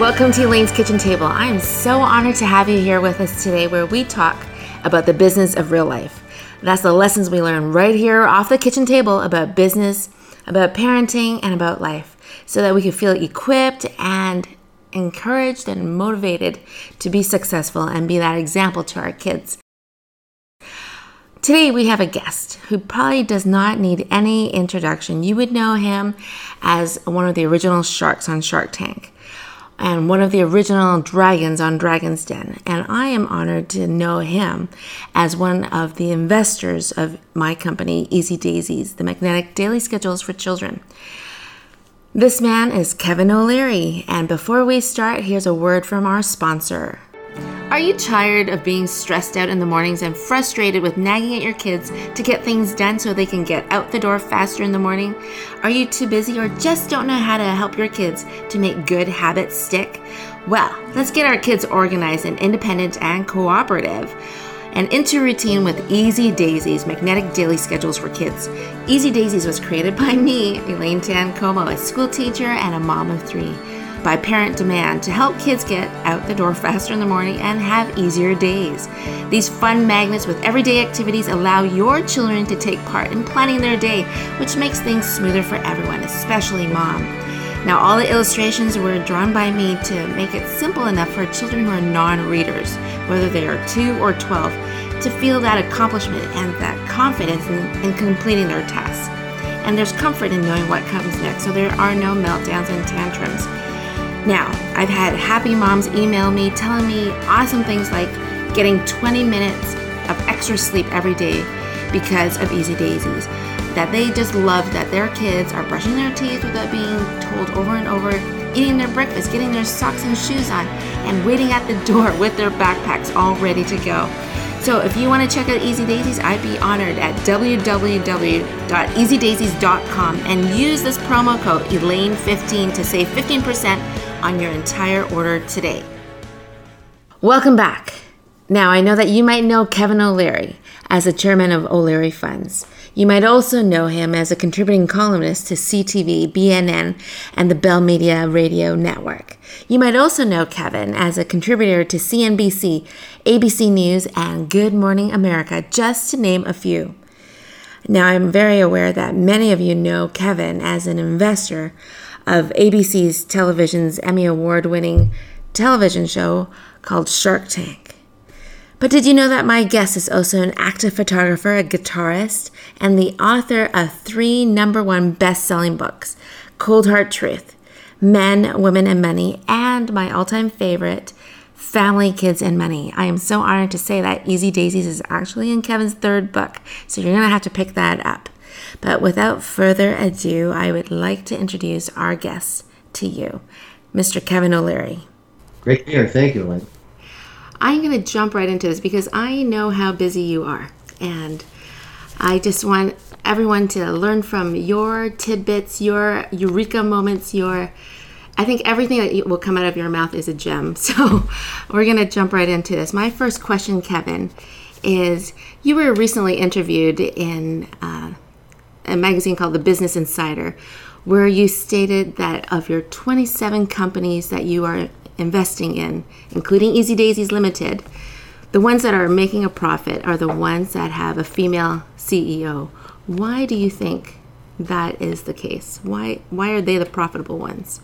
Welcome to Elaine's Kitchen Table. I am so honored to have you here with us today where we talk about the business of real life. That's the lessons we learn right here off the kitchen table about business, about parenting, and about life so that we can feel equipped and encouraged and motivated to be successful and be that example to our kids. Today we have a guest who probably does not need any introduction. You would know him as one of the original sharks on Shark Tank and one of the original dragons on Dragon's Den. And I am honored to know him as one of the investors of my company, Easy Daisies, the magnetic daily schedules for children. This man is Kevin O'Leary. And before we start, here's a word from our sponsor. Are you tired of being stressed out in the mornings and frustrated with nagging at your kids to get things done so they can get out the door faster in the morning? Are you too busy or just don't know how to help your kids to make good habits stick? Well, let's get our kids organized and independent and cooperative and into routine with Easy Daisies magnetic daily schedules for kids. Easy Daisies was created by me, Elaine Tan Comeau, a school teacher and a mom of three by parent demand to help kids get out the door faster in the morning and have easier days. These fun magnets with everyday activities allow your children to take part in planning their day, which makes things smoother for everyone, especially mom. Now, all the illustrations were drawn by me to make it simple enough for children who are non readers, whether they are 2 or 12, to feel that accomplishment and that confidence in, in completing their tasks. And there's comfort in knowing what comes next, so there are no meltdowns and tantrums. Now, I've had happy moms email me telling me awesome things like getting 20 minutes of extra sleep every day because of Easy Daisies. That they just love that their kids are brushing their teeth without being told over and over, eating their breakfast, getting their socks and shoes on, and waiting at the door with their backpacks all ready to go. So if you want to check out Easy Daisies, I'd be honored at www.easydaisies.com and use this promo code Elaine15 to save 15% on your entire order today. Welcome back. Now, I know that you might know Kevin O'Leary as the chairman of O'Leary Funds. You might also know him as a contributing columnist to CTV, BNN, and the Bell Media Radio Network. You might also know Kevin as a contributor to CNBC, ABC News, and Good Morning America, just to name a few. Now, I'm very aware that many of you know Kevin as an investor of ABC's television's Emmy Award winning television show called Shark Tank. But did you know that my guest is also an active photographer, a guitarist, and the author of three number one best selling books Cold Hard Truth, Men, Women, and Money, and my all time favorite, Family, Kids, and Money. I am so honored to say that Easy Daisies is actually in Kevin's third book, so you're to have to pick that up. But without further ado, I would like to introduce our guest to you, Mr. Kevin O'Leary. Great to be here. Thank you, Lynn. I'm going to jump right into this because I know how busy you are. And I just want everyone to learn from your tidbits, your eureka moments, your. I think everything that will come out of your mouth is a gem. So we're going to jump right into this. My first question, Kevin, is you were recently interviewed in uh, a magazine called The Business Insider, where you stated that of your 27 companies that you are investing in, including Easy Daisies Limited, the ones that are making a profit are the ones that have a female CEO. Why do you think that is the case? Why why are they the profitable ones?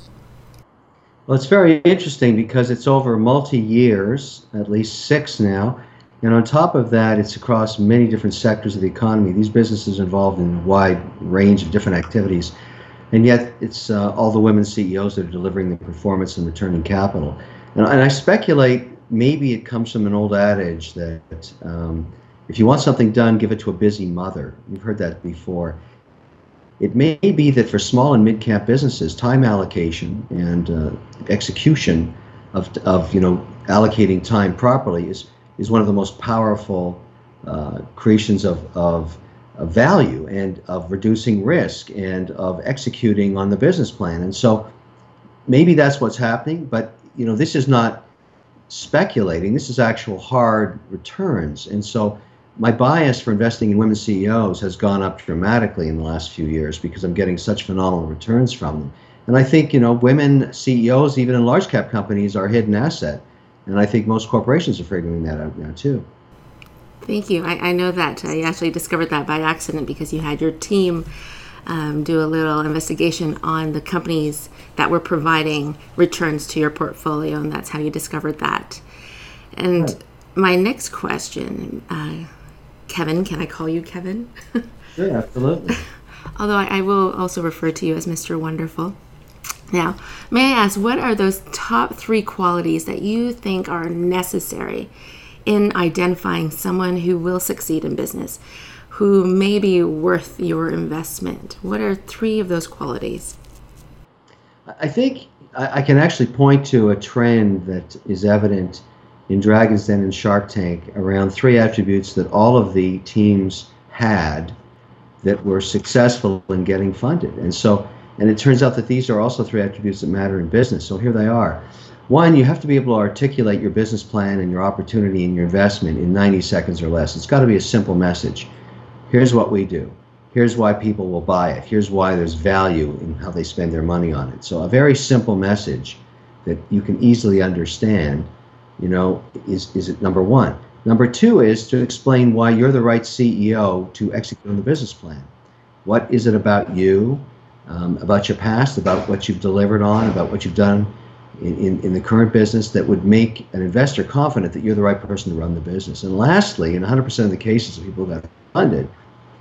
Well, it's very interesting because it's over multi years, at least six now, and on top of that, it's across many different sectors of the economy. These businesses involved in a wide range of different activities. And yet, it's uh, all the women CEOs that are delivering the performance and returning capital. And, and I speculate maybe it comes from an old adage that um, if you want something done, give it to a busy mother. You've heard that before. It may be that for small and mid-cap businesses, time allocation and uh, execution of, of you know allocating time properly is is one of the most powerful uh, creations of, of, of, value and of reducing risk and of executing on the business plan. And so maybe that's what's happening, but you know this is not speculating. This is actual hard returns. And so my bias for investing in women CEOs has gone up dramatically in the last few years because I'm getting such phenomenal returns from them. And I think, you know, women CEOs, even in large cap companies, are a hidden asset. And I think most corporations are figuring that out now, too. Thank you. I, I know that I actually discovered that by accident because you had your team um, do a little investigation on the companies that were providing returns to your portfolio, and that's how you discovered that. And right. my next question, uh, Kevin, can I call you Kevin? sure, absolutely. Although I, I will also refer to you as Mr. Wonderful. Now, may I ask, what are those top three qualities that you think are necessary in identifying someone who will succeed in business, who may be worth your investment? What are three of those qualities? I think I can actually point to a trend that is evident in Dragon's Den and Shark Tank around three attributes that all of the teams had that were successful in getting funded. And so, and it turns out that these are also three attributes that matter in business. So here they are. One, you have to be able to articulate your business plan and your opportunity and your investment in 90 seconds or less. It's got to be a simple message. Here's what we do. Here's why people will buy it. Here's why there's value in how they spend their money on it. So a very simple message that you can easily understand, you know, is is it number one. Number two is to explain why you're the right CEO to execute on the business plan. What is it about you, um, about your past, about what you've delivered on, about what you've done in, in, in, the current business that would make an investor confident that you're the right person to run the business. And lastly, in 100% of the cases of people got funded,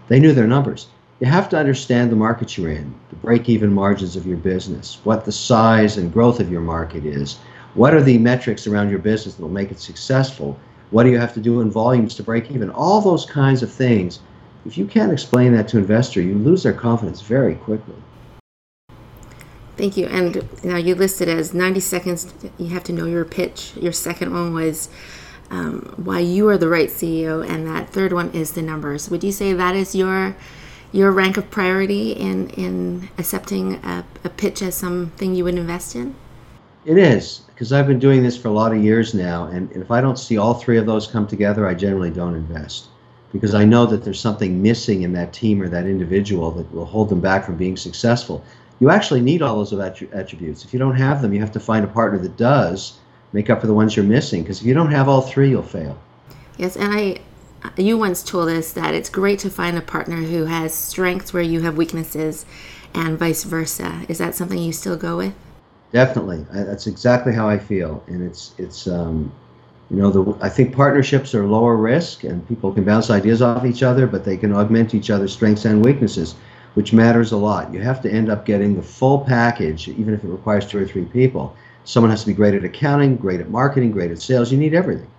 they knew their numbers. You have to understand the market you're in, the break even margins of your business, what the size and growth of your market is, what are the metrics around your business that will make it successful, what do you have to do in volumes to break even, all those kinds of things. If you can't explain that to an investor, you lose their confidence very quickly. Thank you. And now you listed as 90 seconds, you have to know your pitch. Your second one was um, why you are the right CEO, and that third one is the numbers. Would you say that is your your rank of priority in in accepting a, a pitch as something you would invest in? It is because I've been doing this for a lot of years now, and if I don't see all three of those come together, I generally don't invest because I know that there's something missing in that team or that individual that will hold them back from being successful you actually need all those attributes. If you don't have them, you have to find a partner that does make up for the ones you're missing. Because if you don't have all three, you'll fail. Yes, and I, you once told us that it's great to find a partner who has strengths where you have weaknesses, and vice versa. Is that something you still go with? Definitely, I, that's exactly how I feel, and it's it's um, you know the I think partnerships are lower risk, and people can bounce ideas off each other, but they can augment each other's strengths and weaknesses which matters a lot. You have to end up getting the full package, even if it requires two or three people. Someone has to be great at accounting, great at marketing, great at sales. You need everything.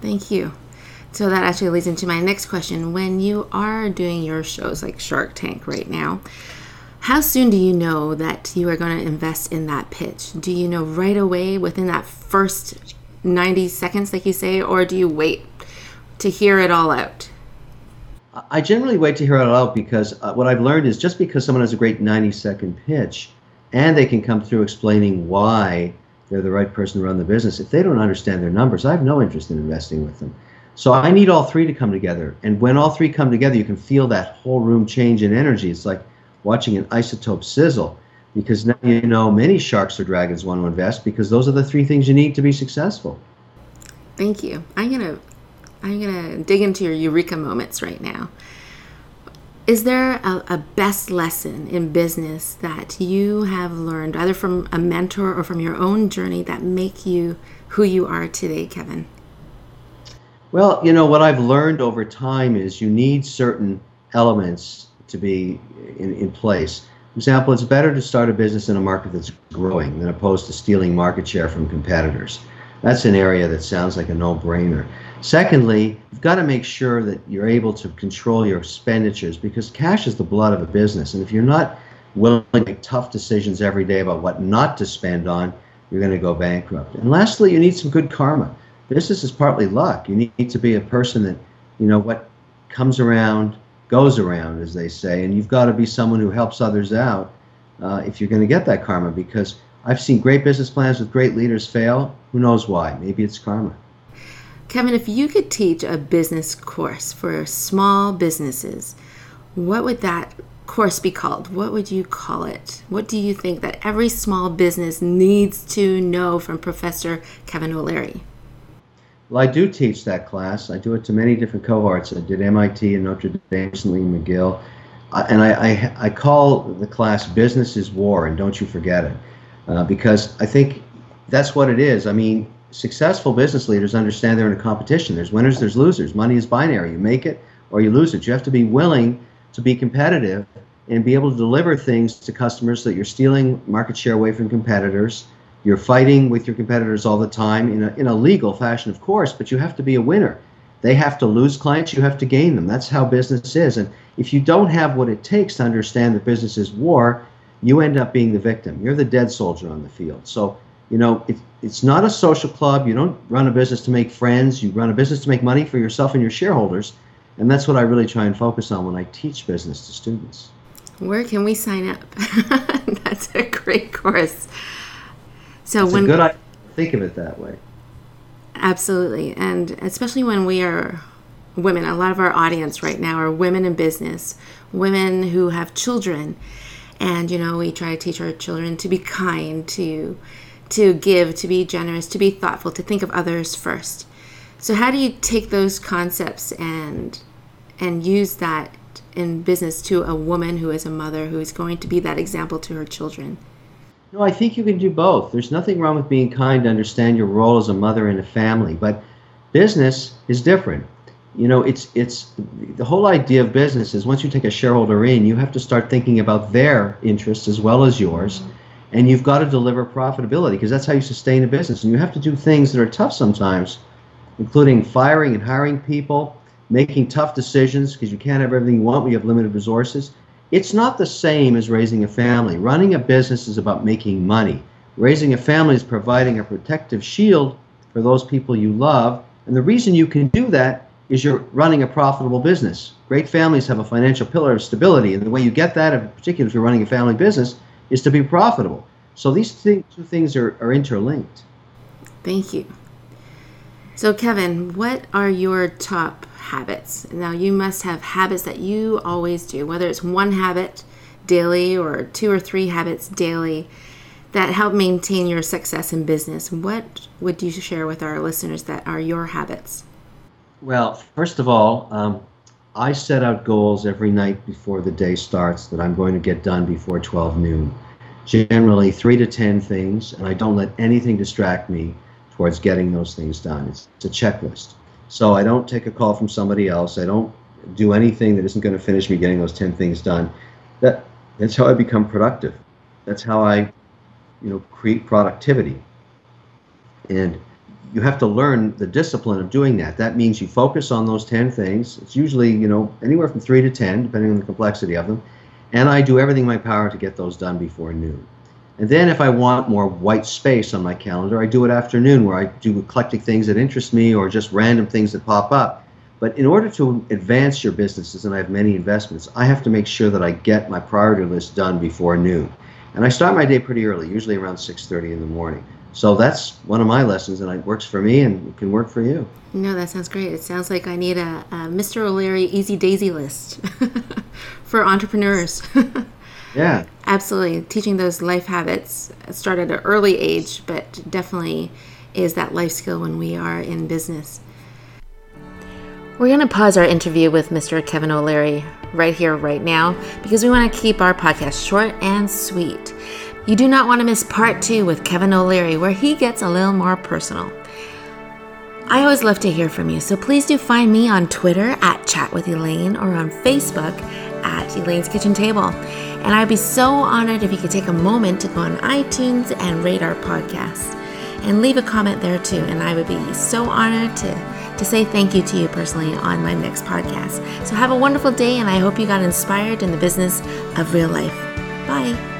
Thank you. So that actually leads into my next question. When you are doing your shows like Shark Tank right now, how soon do you know that you are going to invest in that pitch? Do you know right away within that first 90 seconds, like you say, or do you wait to hear it all out? I generally wait to hear it out because uh, what I've learned is just because someone has a great 90 second pitch and they can come through explaining why they're the right person to run the business, if they don't understand their numbers, I have no interest in investing with them. So I need all three to come together. And when all three come together, you can feel that whole room change in energy. It's like watching an isotope sizzle because now you know many sharks or dragons want to invest because those are the three things you need to be successful. Thank you. I'm going to I'm going to dig into your eureka moments right now. Is there a, a, best lesson in business that you have learned, either from a mentor or from your own journey, that make you who you are today, Kevin? Well, you know, what I've learned over time is you need certain elements to be in, in place. For example, it's better to start a business in a market that's growing than opposed to stealing market share from competitors. That's an area that sounds like a no brainer. Secondly, you've got to make sure that you're able to control your expenditures because cash is the blood of a business. And if you're not willing to make tough decisions every day about what not to spend on, you're going to go bankrupt. And lastly, you need some good karma. Business is partly luck. You need to be a person that, you know, what comes around goes around, as they say. And you've got to be someone who helps others out uh, if you're going to get that karma because I've seen great business plans with great leaders fail. Who knows why? Maybe it's karma. Kevin, if you could teach a business course for small businesses, what would that course be called? What would you call it? What do you think that every small business needs to know from Professor Kevin O'Leary? Well, I do teach that class. I do it to many different cohorts. I did MIT and Notre Dame recently, McGill. And I, I, I, call the class Business is War, and don't you forget it. Uh, because I think that's what it is. I mean, successful business leaders understand they're in a competition. There's winners, there's losers. Money is binary. You make it or you lose it. You have to be willing to be competitive and be able to deliver things to customers that you're stealing market share away from competitors. You're fighting with your competitors all the time in a, in a legal fashion, of course, but you have to be a winner. They have to lose clients, you have to gain them. That's how business is. And if you don't have what it takes to understand that business is war, you end up being the victim. You're the dead soldier on the field. So, you know, it, it's not a social club. You don't run a business to make friends. You run a business to make money for yourself and your shareholders. And that's what I really try and focus on when I teach business to students. Where can we sign up? that's a great course. So it's when good I think of it that way. Absolutely, and especially when we are women. A lot of our audience right now are women in business, women who have children, and you know we try to teach our children to be kind, to to give, to be generous, to be thoughtful, to think of others first. So how do you take those concepts and and use that in business to a woman who is a mother who is going to be that example to her children? No, I think you can do both. There's nothing wrong with being kind to understand your role as a mother in a family, but business is different. You know, it's it's the whole idea of business is once you take a shareholder in, you have to start thinking about their interests as well as yours, and you've got to deliver profitability because that's how you sustain a business. And you have to do things that are tough sometimes including firing and hiring people, making tough decisions because you can't have everything you want when you have limited resources. It's not the same as raising a family. Running a business is about making money. Raising a family is providing a protective shield for those people you love. And the reason you can do that is you're running a profitable business. Great families have a financial pillar of stability, and the way you get that, in particular if you're running a family business, is to be profitable. So these two things are, are interlinked. Thank you. So, Kevin, what are your top habits? Now, you must have habits that you always do, whether it's one habit daily or two or three habits daily that help maintain your success in business. What would you share with our listeners that are your habits? Well, first of all, um, I set out goals every night before the day starts that I'm going to get done before 12 noon. Generally, three to 10 things, and I don't let anything distract me towards getting those things done. It's, it's a checklist. So I don't take a call from somebody else. I don't do anything that isn't going to finish me getting those 10 things done. That that's how I become productive. That's how I, you know, create productivity. And you have to learn the discipline of doing that. That means you focus on those 10 things. It's usually, you know, anywhere from 3 to 10 depending on the complexity of them. And I do everything in my power to get those done before noon. And then if I want more white space on my calendar, I do it afternoon where I do eclectic things that interest me or just random things that pop up. But in order to advance your businesses, and I have many investments, I have to make sure that I get my priority list done before noon. And I start my day pretty early, usually around 6:30 in the morning. So that's one of my lessons, and it works for me, and it can work for you. No, that sounds great. It sounds like I need a, a Mr. O'Leary Easy Daisy list for entrepreneurs. Yeah. Absolutely. Teaching those life habits start at an early age, but definitely is that life skill when we are in business. We're going to pause our interview with Mr. Kevin O'Leary right here, right now, because we want to keep our podcast short and sweet. You do not want to miss part two with Kevin O'Leary, where he gets a little more personal. I always love to hear from you, so please do find me on Twitter at Chat with Elaine or on Facebook at Elaine's Kitchen Table. And I'd be so honored if you could take a moment to go on iTunes and rate our podcast and leave a comment there too. And I would be so honored to, to say thank you to you personally on my next podcast. So have a wonderful day, and I hope you got inspired in the business of real life. Bye.